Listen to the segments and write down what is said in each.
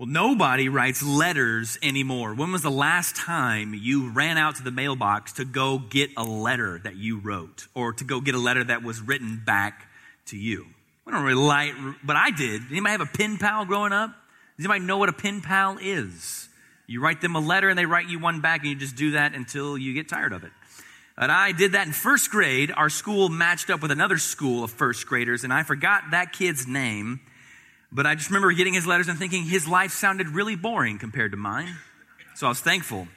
Well, nobody writes letters anymore. When was the last time you ran out to the mailbox to go get a letter that you wrote or to go get a letter that was written back to you? We don't really like, but I did. Did anybody have a pen pal growing up? Does anybody know what a pen pal is? You write them a letter and they write you one back and you just do that until you get tired of it. And I did that in first grade. Our school matched up with another school of first graders and I forgot that kid's name but I just remember getting his letters and thinking his life sounded really boring compared to mine. So I was thankful.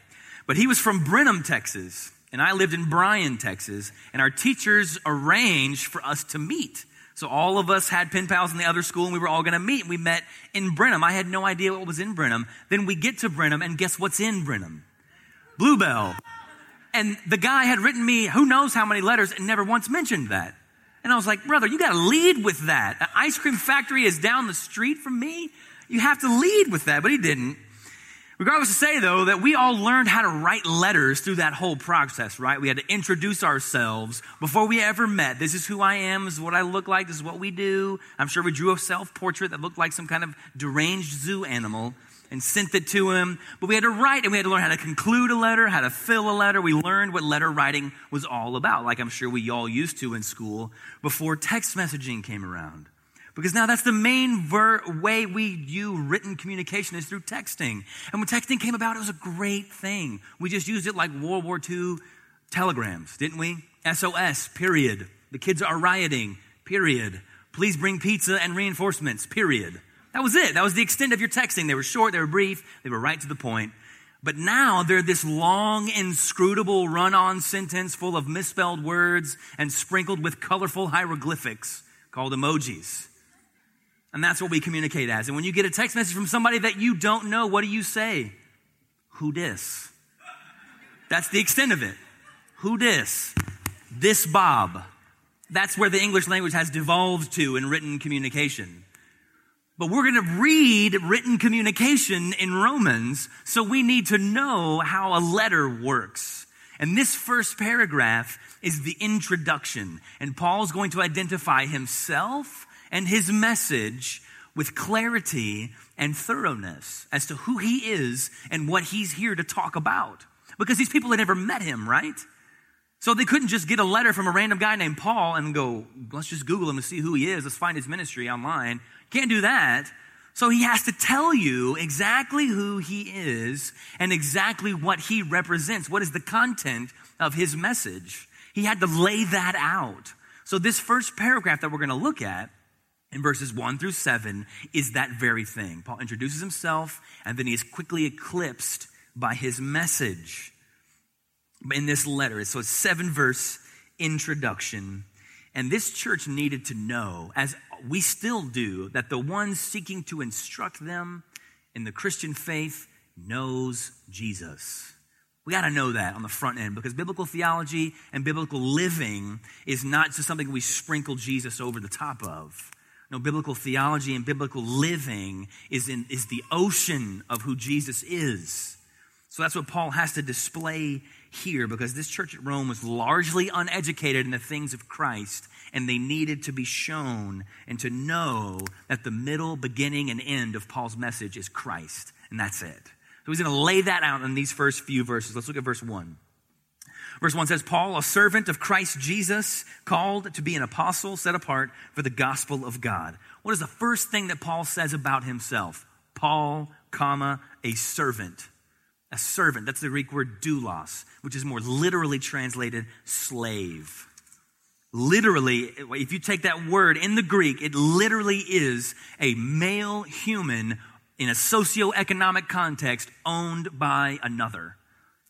But he was from Brenham, Texas, and I lived in Bryan, Texas, and our teachers arranged for us to meet. So all of us had pen pals in the other school and we were all going to meet. We met in Brenham. I had no idea what was in Brenham. Then we get to Brenham and guess what's in Brenham? Bluebell. And the guy had written me who knows how many letters and never once mentioned that. And I was like, brother, you got to lead with that. An ice cream factory is down the street from me. You have to lead with that. But he didn't. Regardless to say though that we all learned how to write letters through that whole process, right? We had to introduce ourselves before we ever met. This is who I am. This is what I look like. This is what we do. I'm sure we drew a self portrait that looked like some kind of deranged zoo animal and sent it to him. But we had to write and we had to learn how to conclude a letter, how to fill a letter. We learned what letter writing was all about, like I'm sure we all used to in school before text messaging came around. Because now that's the main ver- way we view written communication is through texting. And when texting came about, it was a great thing. We just used it like World War II telegrams, didn't we? SOS, period. The kids are rioting, period. Please bring pizza and reinforcements, period. That was it. That was the extent of your texting. They were short, they were brief, they were right to the point. But now they're this long, inscrutable run on sentence full of misspelled words and sprinkled with colorful hieroglyphics called emojis. And that's what we communicate as. And when you get a text message from somebody that you don't know, what do you say? Who dis? That's the extent of it. Who dis? This Bob. That's where the English language has devolved to in written communication. But we're going to read written communication in Romans, so we need to know how a letter works. And this first paragraph is the introduction. And Paul's going to identify himself and his message with clarity and thoroughness as to who he is and what he's here to talk about. Because these people had never met him, right? So they couldn't just get a letter from a random guy named Paul and go, let's just Google him to see who he is. Let's find his ministry online. Can't do that. So he has to tell you exactly who he is and exactly what he represents. What is the content of his message? He had to lay that out. So this first paragraph that we're going to look at in verses 1 through 7 is that very thing. Paul introduces himself and then he is quickly eclipsed by his message in this letter. So it's seven verse introduction. And this church needed to know, as we still do, that the one seeking to instruct them in the Christian faith knows Jesus. We got to know that on the front end because biblical theology and biblical living is not just something we sprinkle Jesus over the top of. No, biblical theology and biblical living is, in, is the ocean of who Jesus is. So that's what Paul has to display here because this church at Rome was largely uneducated in the things of Christ and they needed to be shown and to know that the middle, beginning, and end of Paul's message is Christ, and that's it. So he's going to lay that out in these first few verses. Let's look at verse 1. Verse 1 says, Paul, a servant of Christ Jesus, called to be an apostle, set apart for the gospel of God. What is the first thing that Paul says about himself? Paul, comma, a servant. A servant. That's the Greek word doulos, which is more literally translated slave literally, if you take that word in the Greek, it literally is a male human in a socioeconomic context owned by another,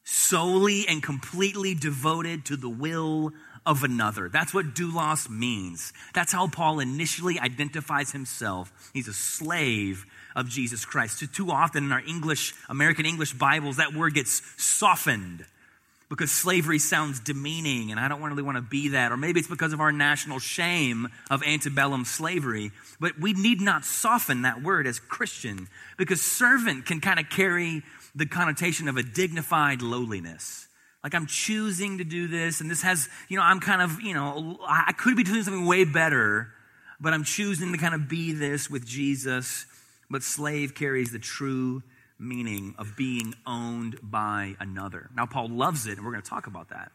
solely and completely devoted to the will of another. That's what doulos means. That's how Paul initially identifies himself. He's a slave of Jesus Christ. Too, too often in our English, American English Bibles, that word gets softened because slavery sounds demeaning and I don't really want to be that. Or maybe it's because of our national shame of antebellum slavery. But we need not soften that word as Christian because servant can kind of carry the connotation of a dignified lowliness. Like I'm choosing to do this and this has, you know, I'm kind of, you know, I could be doing something way better, but I'm choosing to kind of be this with Jesus but slave carries the true meaning of being owned by another. Now, Paul loves it, and we're going to talk about that.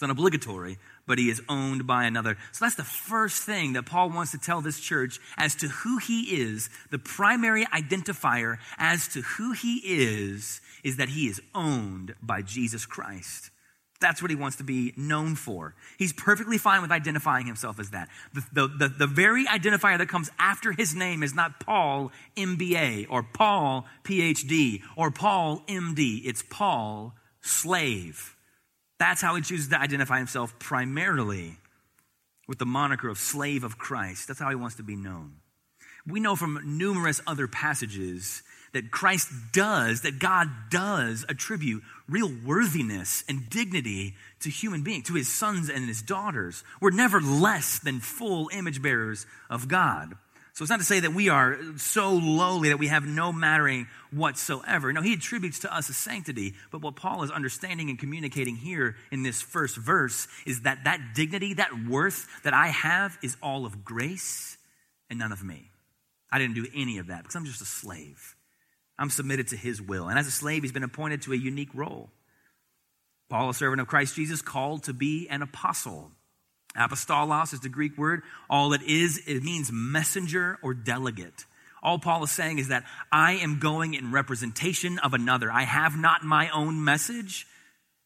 It's not obligatory, but he is owned by another. So that's the first thing that Paul wants to tell this church as to who he is. The primary identifier as to who he is is that he is owned by Jesus Christ. That's what he wants to be known for. He's perfectly fine with identifying himself as that. The, the, the, the, very identifier that comes after his name is not Paul MBA or Paul PhD or Paul MD. It's Paul slave. That's how he chooses to identify himself primarily with the moniker of slave of Christ. That's how he wants to be known. We know from numerous other passages that Christ does, that God does attribute real worthiness and dignity to human beings, to his sons and his daughters. We're never less than full image bearers of God. So it's not to say that we are so lowly that we have no mattering whatsoever. No, he attributes to us a sanctity. But what Paul is understanding and communicating here in this first verse is that that dignity, that worth that I have is all of grace and none of me. I didn't do any of that because I'm just a slave. I'm submitted to his will. And as a slave, he's been appointed to a unique role. Paul, a servant of Christ Jesus, called to be an apostle. Apostolos is the Greek word. All it is, it means messenger or delegate. All Paul is saying is that I am going in representation of another. I have not my own message.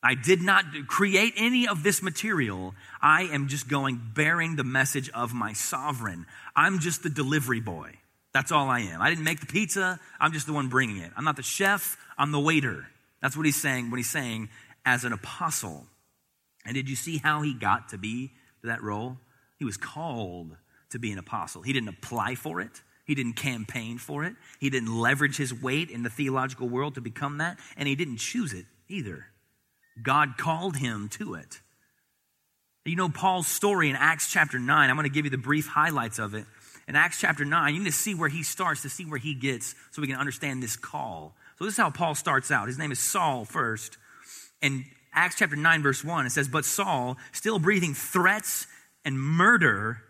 I did not create any of this material. I am just going bearing the message of my sovereign. I'm just the delivery boy. That's all I am. I didn't make the pizza. I'm just the one bringing it. I'm not the chef. I'm the waiter. That's what he's saying when he's saying as an apostle. And did you see how he got to be that role? He was called to be an apostle. He didn't apply for it. He didn't campaign for it. He didn't leverage his weight in the theological world to become that. And he didn't choose it either. God called him to it. You know Paul's story in Acts chapter 9. I'm going to give you the brief highlights of it in Acts chapter 9, you need to see where he starts to see where he gets so we can understand this call. So this is how Paul starts out. His name is Saul first. In Acts chapter 9, verse 1, it says, But Saul, still breathing threats and murder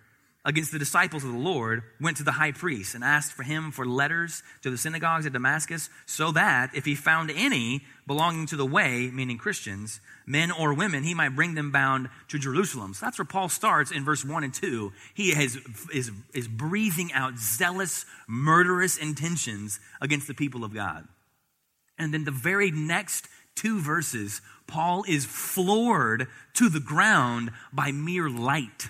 against the disciples of the Lord, went to the high priest and asked for him for letters to the synagogues at Damascus, so that if he found any belonging to the way, meaning Christians, men or women, he might bring them bound to Jerusalem. So that's where Paul starts in verse 1 and 2. He has, is, is breathing out zealous, murderous intentions against the people of God. And then the very next two verses, Paul is floored to the ground by mere light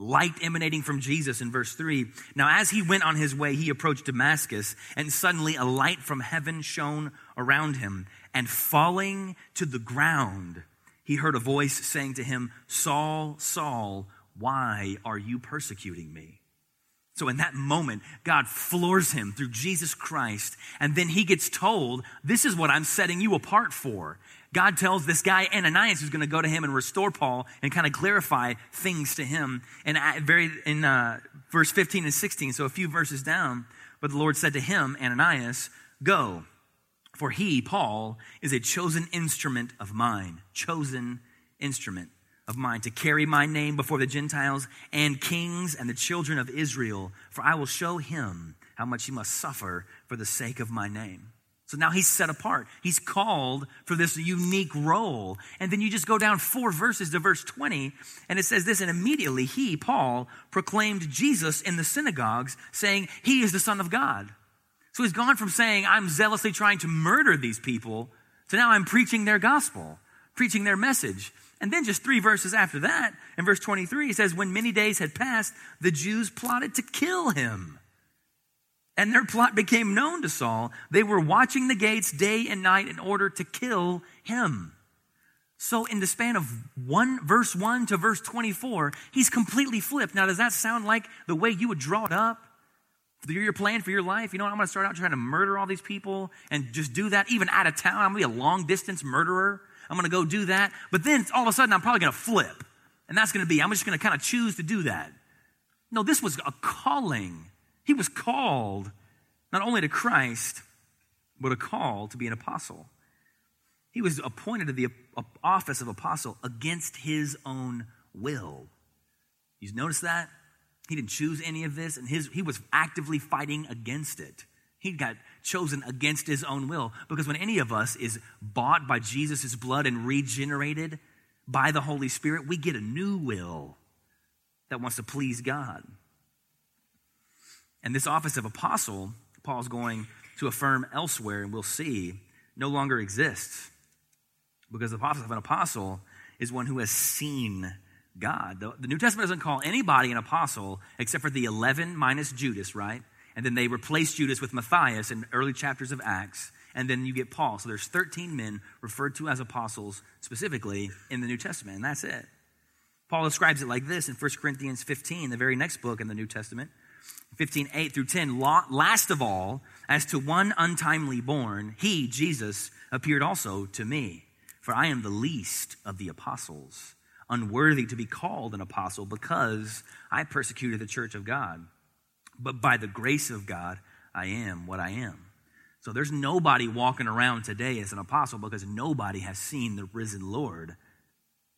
light emanating from Jesus in verse 3. Now, as he went on his way, he approached Damascus, and suddenly a light from heaven shone around him. And falling to the ground, he heard a voice saying to him, Saul, Saul, why are you persecuting me? So, in that moment, God floors him through Jesus Christ, and then he gets told, This is what I'm setting you apart for. God tells this guy, Ananias, who's going to go to him and restore Paul and kind of clarify things to him. And very, in uh, verse 15 and 16, so a few verses down, but the Lord said to him, Ananias, go, for he, Paul, is a chosen instrument of mine, chosen instrument of mine to carry my name before the Gentiles and kings and the children of Israel, for I will show him how much he must suffer for the sake of my name. So now he's set apart. He's called for this unique role. And then you just go down four verses to verse 20, and it says this, and immediately he, Paul, proclaimed Jesus in the synagogues, saying, He is the Son of God. So he's gone from saying, I'm zealously trying to murder these people, to now I'm preaching their gospel, preaching their message. And then just three verses after that, in verse 23, he says, When many days had passed, the Jews plotted to kill him and their plot became known to Saul. They were watching the gates day and night in order to kill him. So, in the span of one verse 1 to verse 24, he's completely flipped. Now, does that sound like the way you would draw it up? Your plan for your life? You know what? I'm going to start out trying to murder all these people and just do that, even out of town. I'm going to be a long distance murderer. I'm going to go do that. But then all of a sudden, I'm probably going to flip. And that's going to be, I'm just going to kind of choose to do that. No, this was a calling he was called not only to Christ, but a call to be an apostle. He was appointed to the office of apostle against his own will. You notice that? He didn't choose any of this, and his, he was actively fighting against it. He got chosen against his own will. Because when any of us is bought by Jesus' blood and regenerated by the Holy Spirit, we get a new will that wants to please God. And this office of apostle, Paul's going to affirm elsewhere, and we'll see, no longer exists. Because the office of an apostle is one who has seen God. The, the New Testament doesn't call anybody an apostle except for the 11 minus Judas, right? And then they replace Judas with Matthias in early chapters of Acts. And then you get Paul. So there's 13 men referred to as apostles specifically in the New Testament, and that's it. Paul describes it like this in 1 Corinthians 15, the very next book in the New Testament. 15, 8 through 10. Last of all, as to one untimely born, he, Jesus, appeared also to me. For I am the least of the apostles, unworthy to be called an apostle because I persecuted the church of God. But by the grace of God, I am what I am. So there's nobody walking around today as an apostle because nobody has seen the risen Lord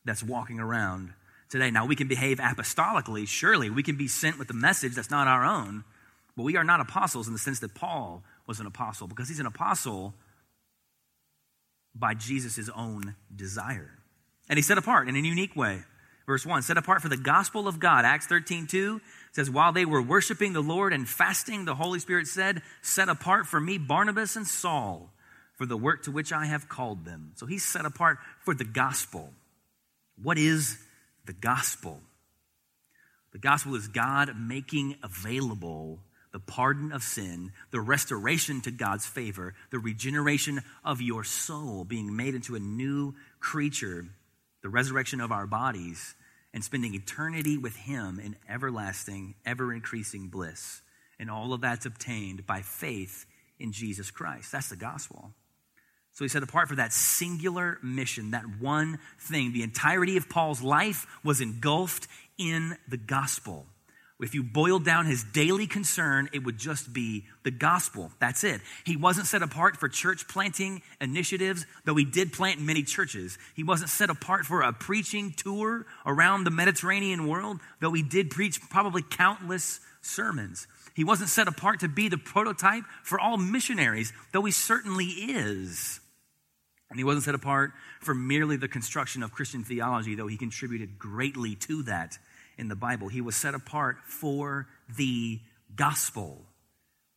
that's walking around today. Now, we can behave apostolically, surely. We can be sent with a message that's not our own, but we are not apostles in the sense that Paul was an apostle because he's an apostle by Jesus' own desire. And he set apart in a unique way. Verse 1 set apart for the gospel of God. Acts 13 2 says, While they were worshiping the Lord and fasting, the Holy Spirit said, Set apart for me Barnabas and Saul for the work to which I have called them. So he's set apart for the gospel. What is the gospel. The gospel is God making available the pardon of sin, the restoration to God's favor, the regeneration of your soul, being made into a new creature, the resurrection of our bodies, and spending eternity with Him in everlasting, ever increasing bliss. And all of that's obtained by faith in Jesus Christ. That's the gospel. So he set apart for that singular mission, that one thing, the entirety of Paul's life was engulfed in the gospel. If you boiled down his daily concern, it would just be the gospel. That's it. He wasn't set apart for church planting initiatives, though he did plant many churches. He wasn't set apart for a preaching tour around the Mediterranean world, though he did preach probably countless sermons. He wasn't set apart to be the prototype for all missionaries, though he certainly is. And he wasn't set apart for merely the construction of Christian theology, though he contributed greatly to that in the Bible. He was set apart for the gospel.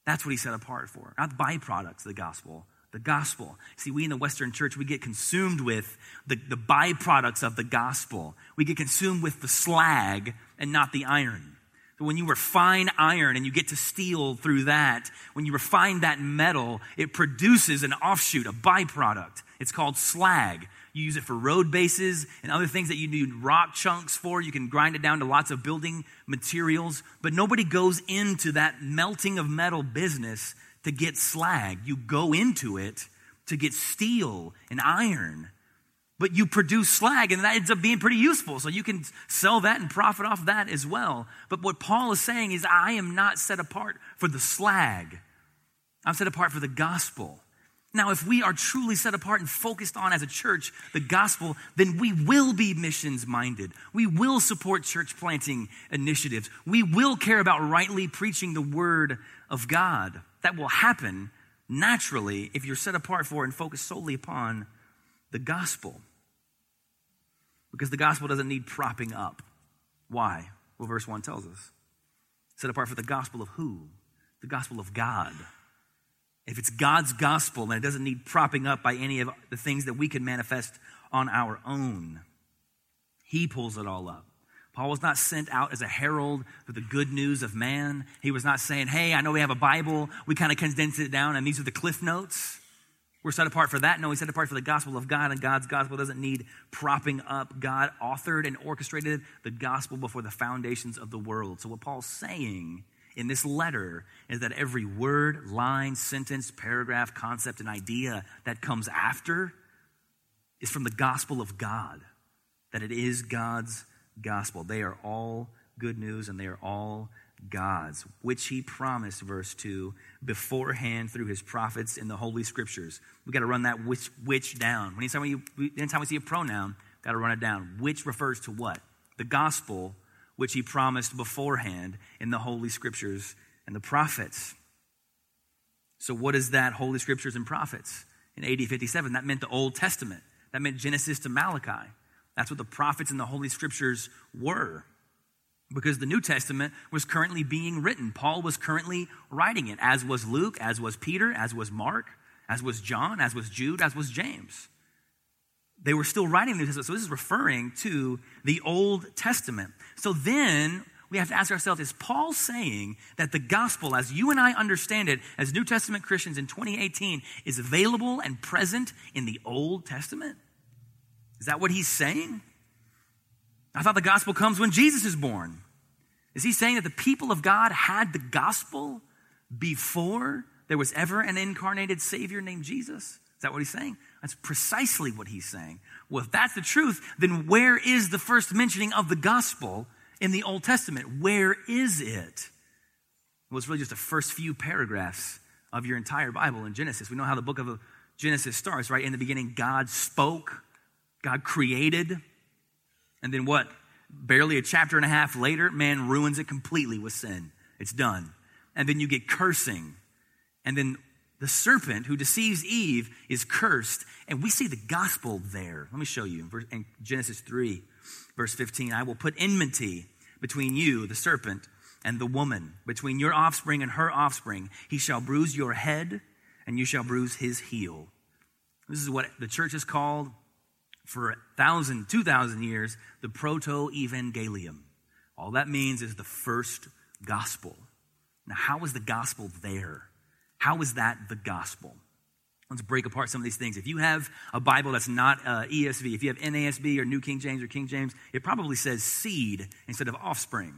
That's what he's set apart for, not byproducts of the gospel. The gospel. See, we in the Western church, we get consumed with the, the byproducts of the gospel. We get consumed with the slag and not the iron. When you refine iron and you get to steel through that, when you refine that metal, it produces an offshoot, a byproduct. It's called slag. You use it for road bases and other things that you need rock chunks for. You can grind it down to lots of building materials, but nobody goes into that melting of metal business to get slag. You go into it to get steel and iron. But you produce slag, and that ends up being pretty useful. So you can sell that and profit off that as well. But what Paul is saying is, I am not set apart for the slag, I'm set apart for the gospel. Now, if we are truly set apart and focused on as a church the gospel, then we will be missions minded. We will support church planting initiatives. We will care about rightly preaching the word of God. That will happen naturally if you're set apart for and focused solely upon the gospel. Because the gospel doesn't need propping up. Why? Well, verse 1 tells us. Set apart for the gospel of who? The gospel of God. If it's God's gospel, then it doesn't need propping up by any of the things that we can manifest on our own. He pulls it all up. Paul was not sent out as a herald for the good news of man. He was not saying, hey, I know we have a Bible. We kind of condensed it down, and these are the cliff notes. We're set apart for that. No, he's set apart for the gospel of God, and God's gospel doesn't need propping up. God authored and orchestrated the gospel before the foundations of the world. So, what Paul's saying in this letter is that every word, line, sentence, paragraph, concept, and idea that comes after is from the gospel of God, that it is God's gospel. They are all good news and they are all God's, which he promised, verse 2, beforehand through his prophets in the Holy Scriptures. we got to run that which, which down. Anytime we, anytime we see a pronoun, got to run it down. Which refers to what? The gospel which he promised beforehand in the Holy Scriptures and the prophets. So, what is that Holy Scriptures and Prophets? In AD 57, that meant the Old Testament. That meant Genesis to Malachi. That's what the prophets and the Holy Scriptures were. Because the New Testament was currently being written. Paul was currently writing it, as was Luke, as was Peter, as was Mark, as was John, as was Jude, as was James. They were still writing the New Testament. So this is referring to the Old Testament. So then we have to ask ourselves is Paul saying that the gospel, as you and I understand it as New Testament Christians in 2018, is available and present in the Old Testament? Is that what he's saying? I thought the gospel comes when Jesus is born. Is he saying that the people of God had the gospel before there was ever an incarnated Savior named Jesus? Is that what he's saying? That's precisely what he's saying. Well, if that's the truth, then where is the first mentioning of the gospel in the Old Testament? Where is it? Well, it's really just the first few paragraphs of your entire Bible in Genesis. We know how the book of Genesis starts, right? In the beginning, God spoke, God created, and then what? Barely a chapter and a half later, man ruins it completely with sin. It's done. And then you get cursing. And then the serpent who deceives Eve is cursed. And we see the gospel there. Let me show you in Genesis 3. Verse 15 I will put enmity between you, the serpent, and the woman, between your offspring and her offspring. He shall bruise your head, and you shall bruise his heel. This is what the church is called for a thousand, two thousand years the proto evangelium. All that means is the first gospel. Now, how is the gospel there? How is that the gospel? Let's break apart some of these things. If you have a Bible that's not uh, ESV, if you have NASB or New King James or King James, it probably says seed instead of offspring.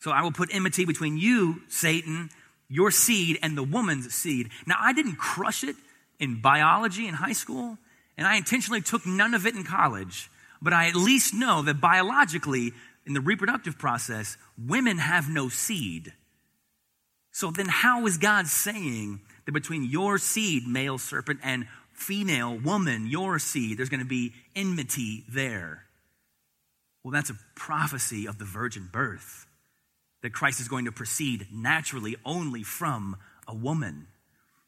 So I will put enmity between you, Satan, your seed, and the woman's seed. Now, I didn't crush it in biology in high school, and I intentionally took none of it in college, but I at least know that biologically, in the reproductive process, women have no seed. So then, how is God saying that between your seed, male serpent, and female woman, your seed, there's going to be enmity there. Well, that's a prophecy of the virgin birth, that Christ is going to proceed naturally only from a woman.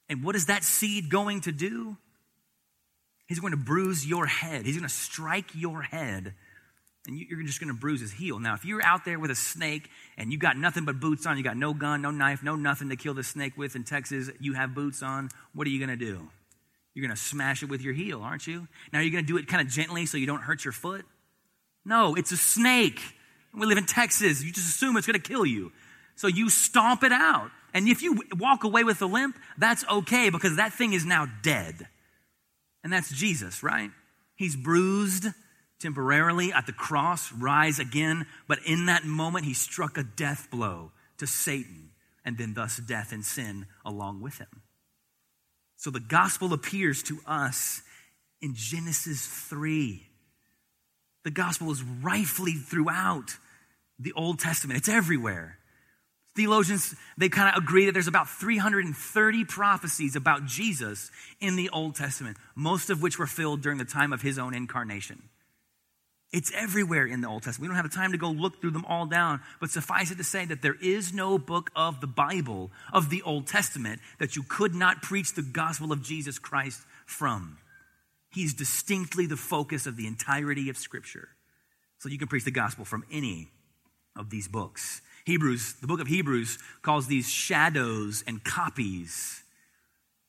And what is that seed going to do? He's going to bruise your head. He's going to strike your head and you're just going to bruise his heel. Now, if you're out there with a snake and you got nothing but boots on, you got no gun, no knife, no nothing to kill the snake with in Texas, you have boots on, what are you going to do? You're going to smash it with your heel, aren't you? Now, you're going to do it kind of gently so you don't hurt your foot? No, it's a snake. We live in Texas. You just assume it's going to kill you. So you stomp it out. And if you walk away with a limp, that's okay because that thing is now dead. And that's Jesus, right? He's bruised temporarily at the cross, rise again, but in that moment he struck a death blow to Satan and then thus death and sin along with him. So the gospel appears to us in Genesis 3. The gospel is rightfully throughout the Old Testament. It's everywhere. Theologians, they kind of agree that there's about 330 prophecies about Jesus in the Old Testament, most of which were filled during the time of his own incarnation. It's everywhere in the Old Testament. We don't have the time to go look through them all down, but suffice it to say that there is no book of the Bible, of the Old Testament, that you could not preach the gospel of Jesus Christ from. He's distinctly the focus of the entirety of Scripture. So you can preach the gospel from any of these books. Hebrews, the book of Hebrews calls these shadows and copies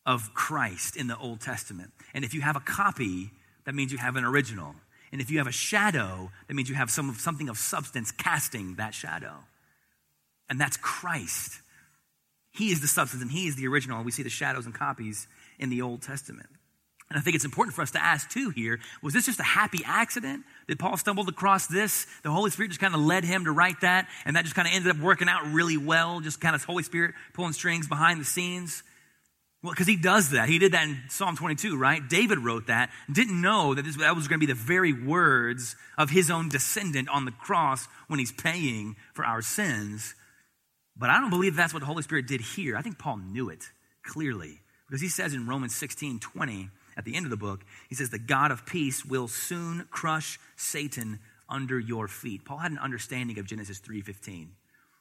of Christ in the Old Testament. And if you have a copy, that means you have an original. And if you have a shadow, that means you have some, something of substance casting that shadow. And that's Christ. He is the substance and He is the original. And We see the shadows and copies in the Old Testament. And I think it's important for us to ask too here was this just a happy accident? Did Paul stumble across this? The Holy Spirit just kind of led him to write that, and that just kind of ended up working out really well, just kind of Holy Spirit pulling strings behind the scenes? Well, because he does that. He did that in Psalm 22, right? David wrote that, didn't know that this, that was going to be the very words of his own descendant on the cross when he's paying for our sins. But I don't believe that's what the Holy Spirit did here. I think Paul knew it clearly because he says in Romans 16 20, at the end of the book, he says, The God of peace will soon crush Satan under your feet. Paul had an understanding of Genesis 3:15.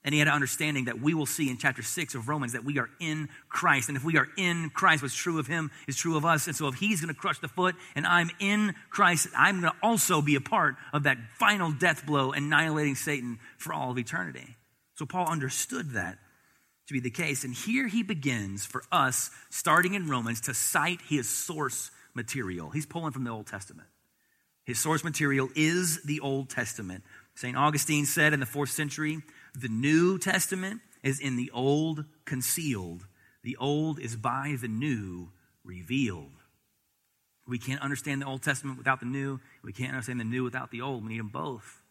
And he had an understanding that we will see in chapter 6 of Romans that we are in Christ. And if we are in Christ, what's true of him is true of us. And so if he's going to crush the foot and I'm in Christ, I'm going to also be a part of that final death blow, annihilating Satan for all of eternity. So Paul understood that to be the case. And here he begins for us, starting in Romans, to cite his source material. He's pulling from the Old Testament. His source material is the Old Testament. St. Augustine said in the fourth century, the New Testament is in the Old concealed, the Old is by the New revealed. We can't understand the Old Testament without the New. We can't understand the New without the Old. We need them both.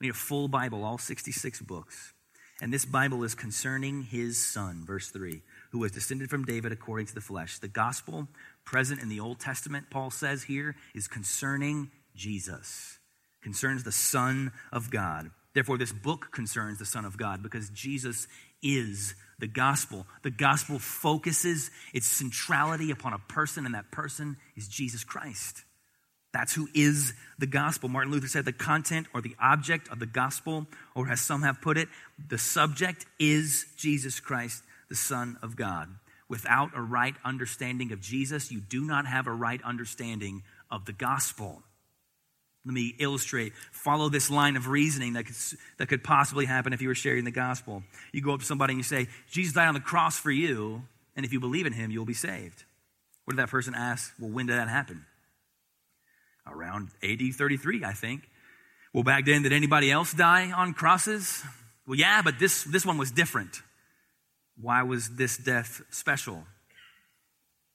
We need a full Bible, all 66 books. And this Bible is concerning his son, verse 3, who was descended from David according to the flesh. The gospel present in the Old Testament, Paul says here, is concerning Jesus, concerns the Son of God. Therefore, this book concerns the Son of God because Jesus is the gospel. The gospel focuses its centrality upon a person, and that person is Jesus Christ. That's who is the gospel. Martin Luther said the content or the object of the gospel, or as some have put it, the subject is Jesus Christ, the Son of God. Without a right understanding of Jesus, you do not have a right understanding of the gospel. Let me illustrate. Follow this line of reasoning that could, that could possibly happen if you were sharing the gospel. You go up to somebody and you say, Jesus died on the cross for you, and if you believe in him, you'll be saved. What did that person ask? Well, when did that happen? Around AD 33, I think. Well, back then, did anybody else die on crosses? Well, yeah, but this, this one was different. Why was this death special?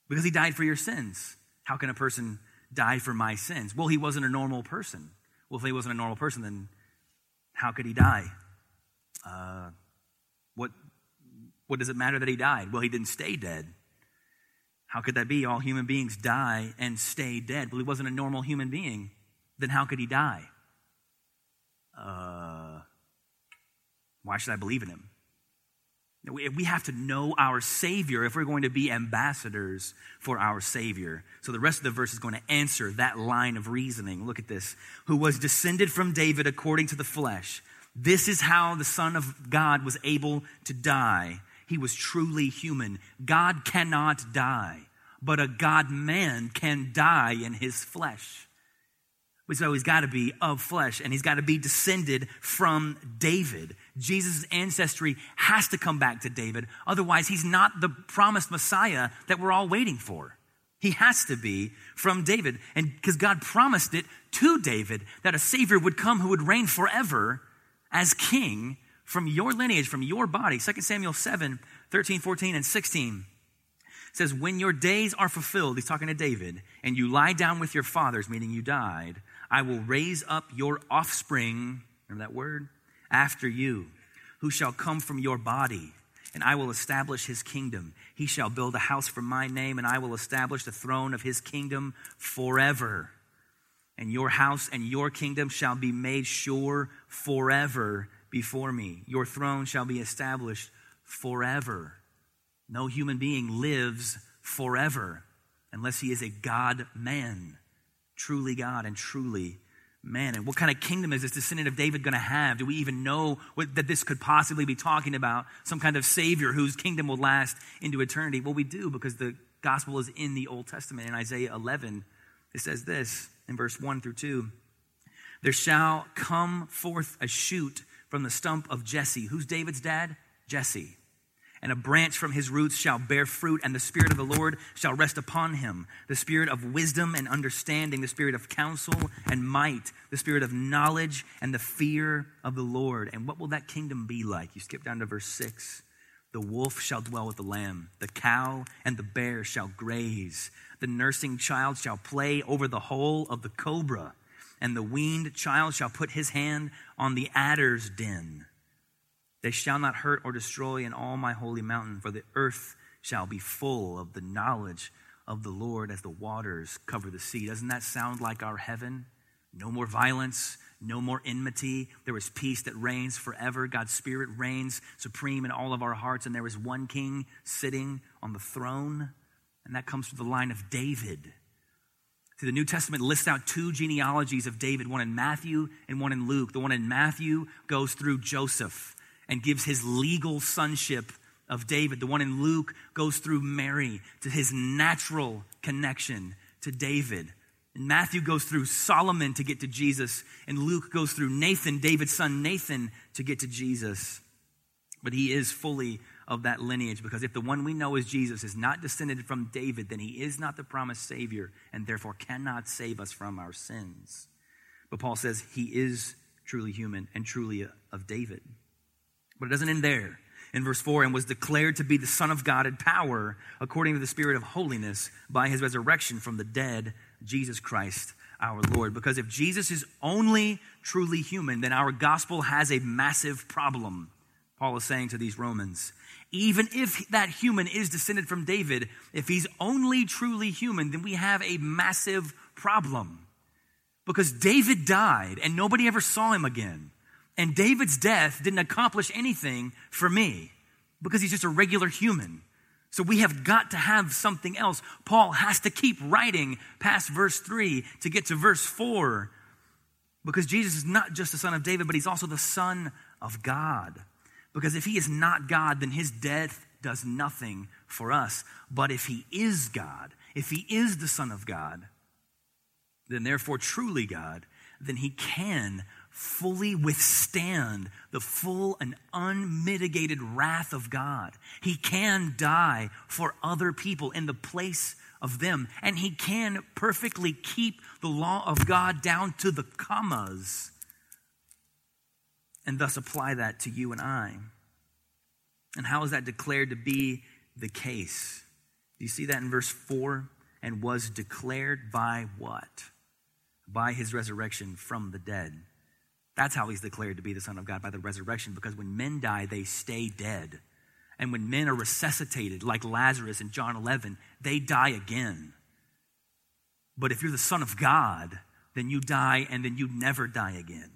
Because he died for your sins. How can a person die for my sins. Well, he wasn't a normal person. Well, if he wasn't a normal person, then how could he die? Uh, what, what does it matter that he died? Well, he didn't stay dead. How could that be? All human beings die and stay dead. Well, he wasn't a normal human being. Then how could he die? Uh, why should I believe in him? We have to know our Savior if we're going to be ambassadors for our Savior. So the rest of the verse is going to answer that line of reasoning. Look at this. Who was descended from David according to the flesh. This is how the Son of God was able to die. He was truly human. God cannot die, but a God man can die in his flesh. So he's got to be of flesh and he's got to be descended from David. Jesus' ancestry has to come back to David. Otherwise, he's not the promised Messiah that we're all waiting for. He has to be from David. And because God promised it to David that a Savior would come who would reign forever as king from your lineage, from your body. 2 Samuel 7 13, 14, and 16 says, When your days are fulfilled, he's talking to David, and you lie down with your fathers, meaning you died, I will raise up your offspring, remember that word? After you, who shall come from your body, and I will establish his kingdom. He shall build a house for my name, and I will establish the throne of his kingdom forever. And your house and your kingdom shall be made sure forever before me. Your throne shall be established forever. No human being lives forever unless he is a God man truly God and truly man. And what kind of kingdom is this descendant of David going to have? Do we even know what, that this could possibly be talking about? Some kind of Savior whose kingdom will last into eternity? Well, we do because the gospel is in the Old Testament. In Isaiah 11, it says this in verse 1 through 2 There shall come forth a shoot from the stump of Jesse. Who's David's dad? Jesse and a branch from his roots shall bear fruit, and the Spirit of the Lord shall rest upon him the Spirit of wisdom and understanding, the Spirit of counsel and might, the Spirit of knowledge and the fear of the Lord. And what will that kingdom be like? You skip down to verse 6. The wolf shall dwell with the lamb, the cow and the bear shall graze, the nursing child shall play over the hole of the cobra, and the weaned child shall put his hand on the adder's den. They shall not hurt or destroy in all my holy mountain, for the earth shall be full of the knowledge of the Lord as the waters cover the sea. Doesn't that sound like our heaven? No more violence, no more enmity. There is peace that reigns forever. God's Spirit reigns supreme in all of our hearts, and there is one King sitting on the throne, and that comes from the line of David. The New Testament lists out two genealogies of David, one in Matthew and one in Luke. The one in Matthew goes through Joseph and gives his legal sonship of David. The one in Luke goes through Mary to his natural connection to David. And Matthew goes through Solomon to get to Jesus, and Luke goes through Nathan, David's son Nathan, to get to Jesus. But he is fully of that lineage because if the one we know as Jesus is not descended from David, then he is not the promised Savior and therefore cannot save us from our sins. But Paul says he is truly human and truly of David. But it doesn't end there. In verse 4, and was declared to be the Son of God in power according to the Spirit of holiness by his resurrection from the dead, Jesus Christ our Lord. Because if Jesus is only truly human, then our gospel has a massive problem. Paul is saying to these Romans. Even if that human is descended from David, if he's only truly human, then we have a massive problem. Because David died and nobody ever saw him again. And David's death didn't accomplish anything for me because he's just a regular human. So we have got to have something else. Paul has to keep writing past verse 3 to get to verse 4 because Jesus is not just the son of David, but he's also the son of God. Because if he is not God, then his death does nothing for us. But if he is God, if he is the Son of God, then therefore truly God, then he can fully withstand the full and unmitigated wrath of God. He can die for other people in the place of them, and he can perfectly keep the law of God down to the commas and thus apply that to you and I. And how is that declared to be the case? Do you see that in verse 4? And was declared by what? By his resurrection from the dead. That's how he's declared to be the Son of God, by the resurrection, because when men die, they stay dead. And when men are resuscitated, like Lazarus in John 11, they die again. But if you're the Son of God, then you die and then you never die again.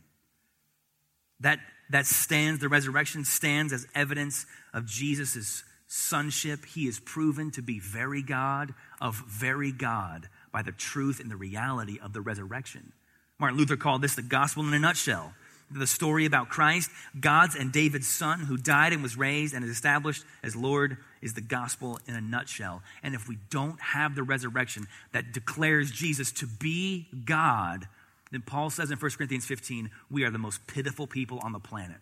That, that stands, the resurrection stands as evidence of Jesus' sonship. He is proven to be very God of very God by the truth and the reality of the resurrection. Martin Luther called this the gospel in a nutshell. The story about Christ, God's and David's son, who died and was raised and is established as Lord, is the gospel in a nutshell. And if we don't have the resurrection that declares Jesus to be God, then Paul says in 1 Corinthians 15, we are the most pitiful people on the planet.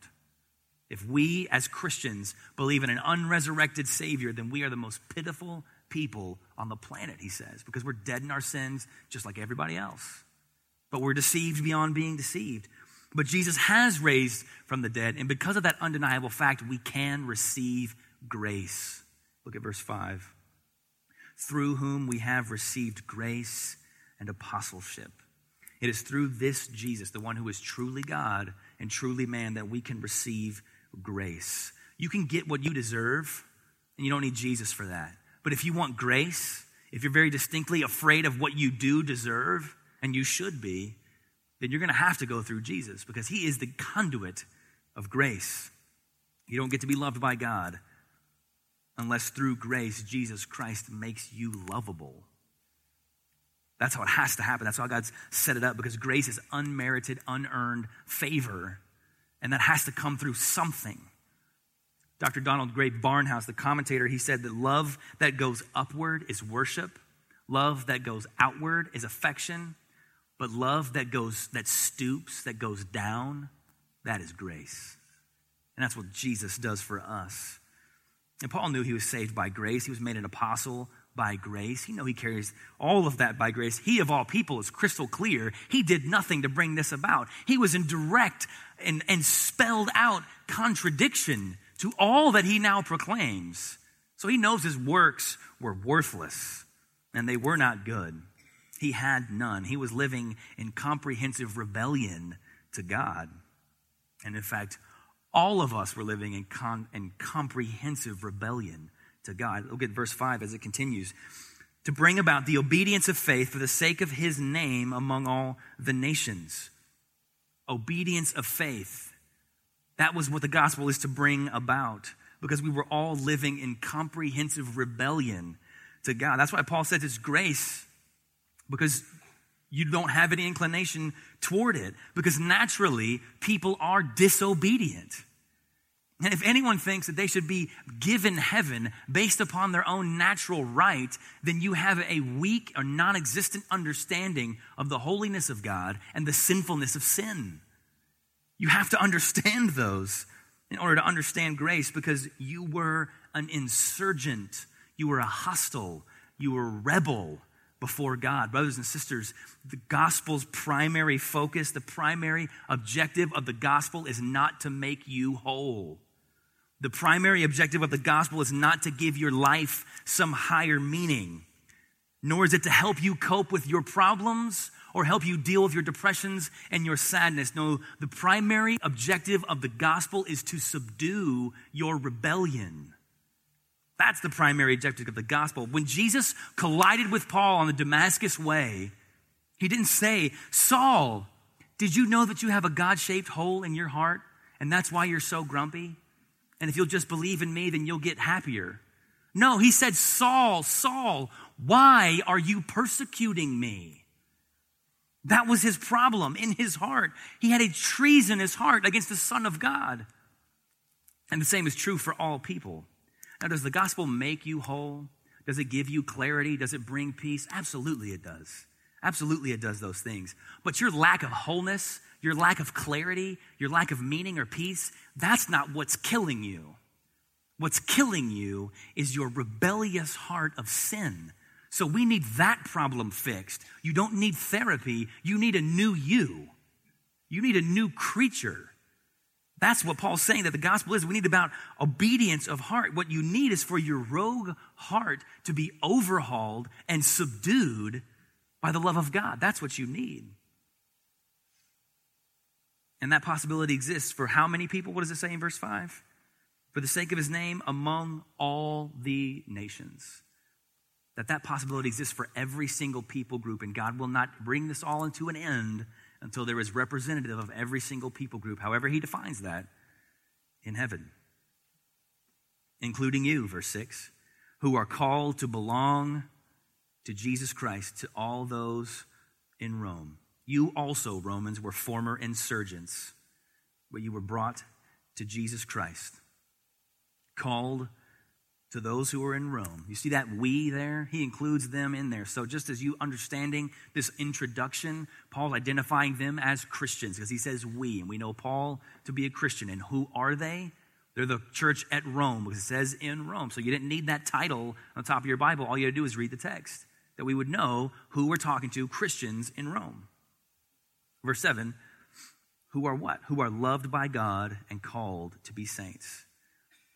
If we as Christians believe in an unresurrected Savior, then we are the most pitiful people on the planet, he says, because we're dead in our sins just like everybody else. But we're deceived beyond being deceived. But Jesus has raised from the dead, and because of that undeniable fact, we can receive grace. Look at verse 5. Through whom we have received grace and apostleship it is through this Jesus, the one who is truly God and truly man, that we can receive grace. You can get what you deserve, and you don't need Jesus for that. But if you want grace, if you're very distinctly afraid of what you do deserve, and you should be, then you're going to have to go through Jesus because he is the conduit of grace. You don't get to be loved by God unless through grace Jesus Christ makes you lovable. That's how it has to happen. That's how God's set it up because grace is unmerited, unearned favor. And that has to come through something. Dr. Donald Grey Barnhouse, the commentator, he said that love that goes upward is worship, love that goes outward is affection, but love that goes that stoops, that goes down, that is grace. And that's what Jesus does for us. And Paul knew he was saved by grace. He was made an apostle by grace. You know, he carries all of that by grace. He, of all people, is crystal clear. He did nothing to bring this about. He was in direct and, and spelled out contradiction to all that he now proclaims. So he knows his works were worthless and they were not good. He had none. He was living in comprehensive rebellion to God. And in fact, all of us were living in, in comprehensive rebellion to God. Look at verse 5 as it continues. To bring about the obedience of faith for the sake of his name among all the nations. Obedience of faith. That was what the gospel is to bring about because we were all living in comprehensive rebellion to God. That's why Paul says it's grace because you don't have any inclination toward it because naturally people are disobedient. And if anyone thinks that they should be given heaven based upon their own natural right, then you have a weak or non existent understanding of the holiness of God and the sinfulness of sin. You have to understand those in order to understand grace because you were an insurgent, you were a hostile, you were a rebel before God. Brothers and sisters, the gospel's primary focus, the primary objective of the gospel is not to make you whole. The primary objective of the gospel is not to give your life some higher meaning, nor is it to help you cope with your problems or help you deal with your depressions and your sadness. No, the primary objective of the gospel is to subdue your rebellion. That's the primary objective of the gospel. When Jesus collided with Paul on the Damascus way, he didn't say, Saul, did you know that you have a God shaped hole in your heart and that's why you're so grumpy? And if you'll just believe in me, then you'll get happier. No, he said, Saul, Saul, why are you persecuting me? That was his problem in his heart. He had a treasonous heart against the Son of God. And the same is true for all people. Now, does the gospel make you whole? Does it give you clarity? Does it bring peace? Absolutely, it does. Absolutely, it does those things. But your lack of wholeness, your lack of clarity, your lack of meaning or peace, that's not what's killing you. What's killing you is your rebellious heart of sin so we need that problem fixed. You don't need therapy, you need a new you. You need a new creature. That's what Paul's saying that the gospel is. We need about obedience of heart. What you need is for your rogue heart to be overhauled and subdued by the love of God. That's what you need. And that possibility exists for how many people? What does it say in verse 5? For the sake of his name among all the nations that that possibility exists for every single people group, and God will not bring this all into an end until there is representative of every single people group, however he defines that, in heaven. Including you, verse 6, who are called to belong to Jesus Christ, to all those in Rome. You also, Romans, were former insurgents, but you were brought to Jesus Christ, called to those who are in Rome. You see that we there? He includes them in there. So just as you understanding this introduction, Paul's identifying them as Christians because he says we, and we know Paul to be a Christian. And who are they? They're the church at Rome because it says in Rome. So you didn't need that title on top of your Bible. All you had to do is read the text that we would know who we're talking to Christians in Rome. Verse 7 who are what? Who are loved by God and called to be saints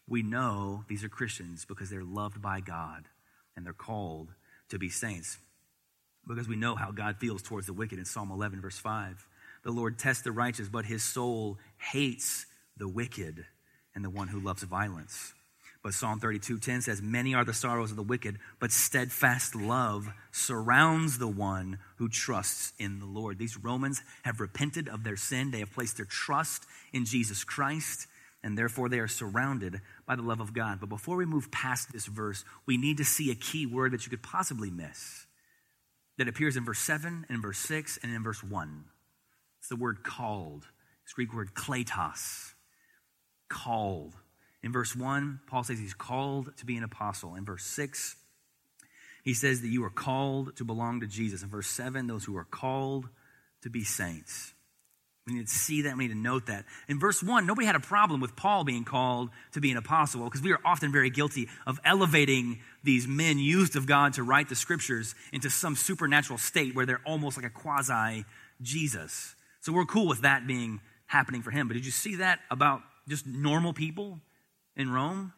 we know these are Christians because they're loved by God and they're called to be saints. Because we know how God feels towards the wicked in Psalm 11, verse 5. The Lord tests the righteous, but his soul hates the wicked and the one who loves violence. But Psalm 32, 10 says, Many are the sorrows of the wicked, but steadfast love surrounds the one who trusts in the Lord. These Romans have repented of their sin. They have placed their trust in Jesus Christ and therefore they are surrounded by the love of God. But before we move past this verse, we need to see a key word that you could possibly miss that appears in verse 7 and in verse 6 and in verse 1. It's the word called. It's Greek word kletos. Called. In verse 1, Paul says he's called to be an apostle. In verse 6, he says that you are called to belong to Jesus. In verse 7, those who are called to be saints. We need to see that. We need to note that. In verse 1, nobody had a problem with Paul being called to be an apostle because we are often very guilty of elevating these men used of God to write the scriptures into some supernatural state where they're almost like a quasi Jesus. So we're cool with that being happening for him. But did you see that about just normal people in Rome?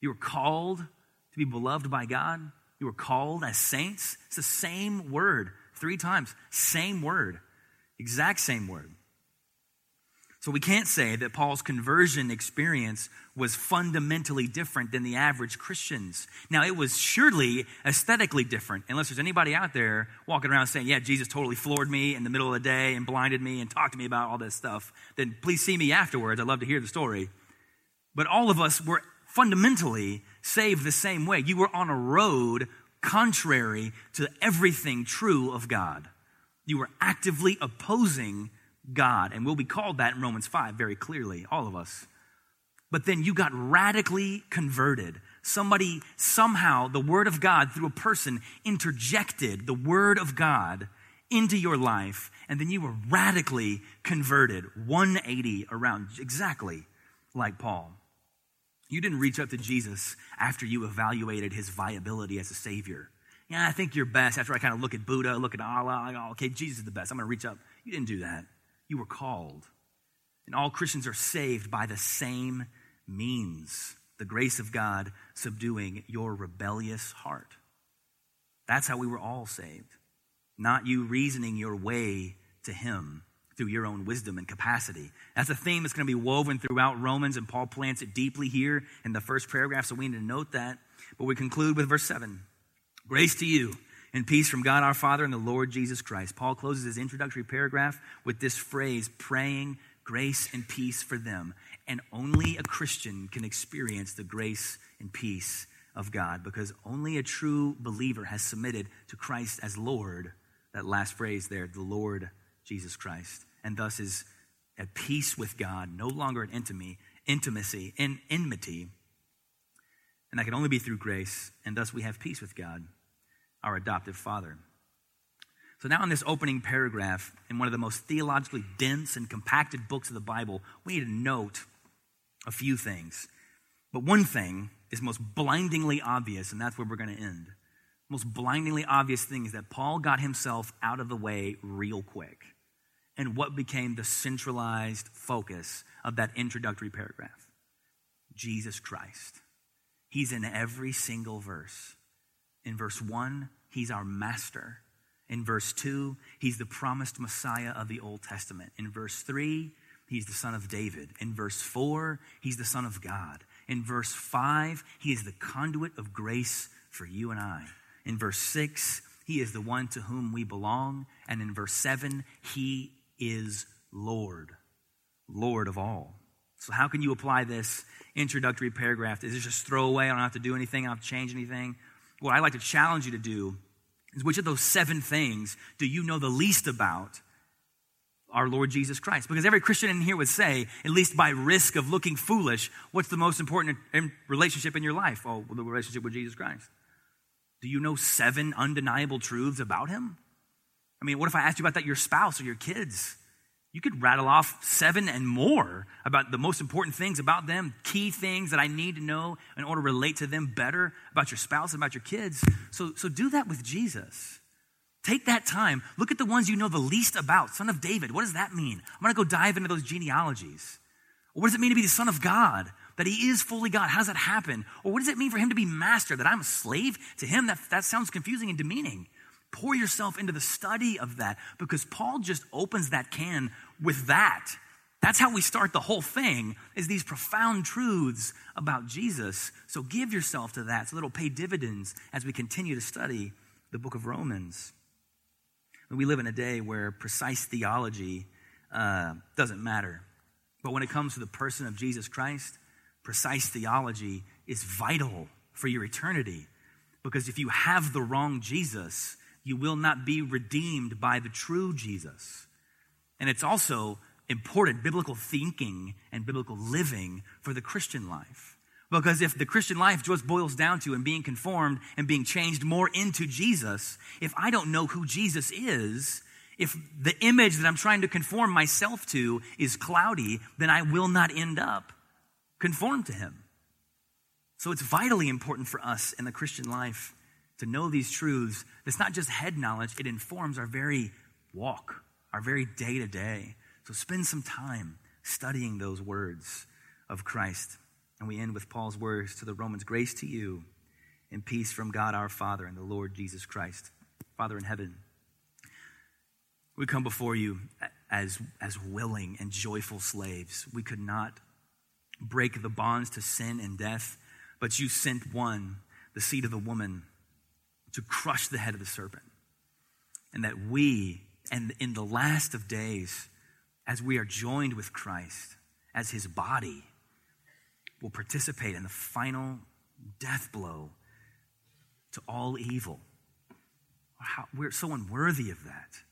You were called to be beloved by God. You were called as saints. It's the same word three times. Same word. Exact same word. So we can't say that Paul's conversion experience was fundamentally different than the average Christian's. Now, it was surely aesthetically different, unless there's anybody out there walking around saying, Yeah, Jesus totally floored me in the middle of the day and blinded me and talked to me about all this stuff. Then please see me afterwards. I'd love to hear the story. But all of us were fundamentally saved the same way. You were on a road contrary to everything true of God. You were actively opposing God. And we'll be called that in Romans 5 very clearly, all of us. but then you got radically converted. Somebody, somehow, the Word of God through a person interjected the Word of God into your life, and then you were radically converted, 180 around, exactly like Paul. You didn't reach up to Jesus after you evaluated his viability as a Savior. Yeah, I think you're best after I kind of look at Buddha, look at Allah, like, oh, okay, Jesus is the best. I'm going to reach up. You didn't do that. You were called. And all Christians are saved by the same means the grace of God subduing your rebellious heart. That's how we were all saved not you reasoning your way to Him through your own wisdom and capacity. That's a theme that's going to be woven throughout Romans, and Paul plants it deeply here in the first paragraph, so we need to note that. But we conclude with verse 7 Grace to you and peace from God our Father and the Lord Jesus Christ. Paul closes his introductory paragraph with this phrase praying grace and peace for them. And only a Christian can experience the grace and peace of God because only a true believer has submitted to Christ as Lord that last phrase there, the Lord Jesus Christ, and thus is at peace with God, no longer an intimacy, intimacy, and enmity. And that can only be through grace, and thus we have peace with God, our adoptive Father. So, now in this opening paragraph, in one of the most theologically dense and compacted books of the Bible, we need to note a few things. But one thing is most blindingly obvious, and that's where we're going to end most blindingly obvious thing is that Paul got himself out of the way real quick. And what became the centralized focus of that introductory paragraph? Jesus Christ. He's in every single verse. In verse 1, he's our master. In verse 2, he's the promised Messiah of the Old Testament. In verse 3, he's the son of David. In verse 4, he's the son of God. In verse 5, he is the conduit of grace for you and I. In verse 6, he is the one to whom we belong. And in verse 7, he is Lord, Lord of all. So, how can you apply this introductory paragraph? Is it just throwaway? I don't have to do anything, I don't have to change anything. What I'd like to challenge you to do is which of those seven things do you know the least about our Lord Jesus Christ? Because every Christian in here would say, at least by risk of looking foolish, what's the most important relationship in your life? Oh, the relationship with Jesus Christ. Do you know seven undeniable truths about him? I mean, what if I asked you about that your spouse or your kids? You could rattle off seven and more about the most important things about them, key things that I need to know in order to relate to them better about your spouse and about your kids. So, so do that with Jesus. Take that time. Look at the ones you know the least about. Son of David, what does that mean? I'm going to go dive into those genealogies. What does it mean to be the Son of God? that he is fully God. How does that happen? Or what does it mean for him to be master? That I'm a slave to him? That, that sounds confusing and demeaning. Pour yourself into the study of that because Paul just opens that can with that. That's how we start the whole thing is these profound truths about Jesus. So give yourself to that so that it'll pay dividends as we continue to study the book of Romans. We live in a day where precise theology uh, doesn't matter. But when it comes to the person of Jesus Christ, precise theology is vital for your eternity. Because if you have the wrong Jesus, you will not be redeemed by the true Jesus. And it's also important biblical thinking and biblical living for the Christian life. Because if the Christian life just boils down to and being conformed and being changed more into Jesus, if I don't know who Jesus is, if the image that I'm trying to conform myself to is cloudy, then I will not end up conform to him. So it's vitally important for us in the Christian life to know these truths. It's not just head knowledge, it informs our very walk, our very day to day. So spend some time studying those words of Christ. And we end with Paul's words to the Romans Grace to you and peace from God our Father and the Lord Jesus Christ. Father in heaven, we come before you as, as willing and joyful slaves. We could not break the bonds to sin and death, but you sent one, the seed of the woman, to crush the head of the serpent. And that we, and in the last of days, as we are joined with Christ as his body, will participate in the final death blow to all evil. How, we're so unworthy of that.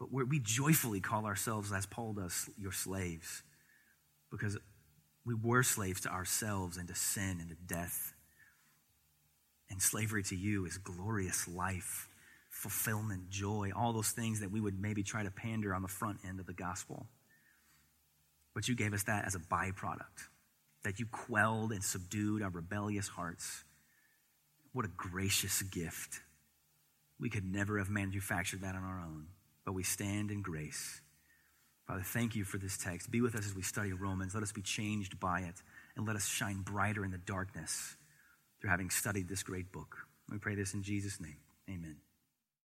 But we joyfully call ourselves, as Paul does, your slaves, because We were slaves to ourselves and to sin and to death. And slavery to you is glorious life, fulfillment, joy, all those things that we would maybe try to pander on the front end of the gospel. But you gave us that as a byproduct, that you quelled and subdued our rebellious hearts. What a gracious gift. We could never have manufactured that on our own, but we stand in grace. Father, thank you for this text. Be with us as we study Romans. Let us be changed by it, and let us shine brighter in the darkness through having studied this great book. We pray this in Jesus' name. Amen.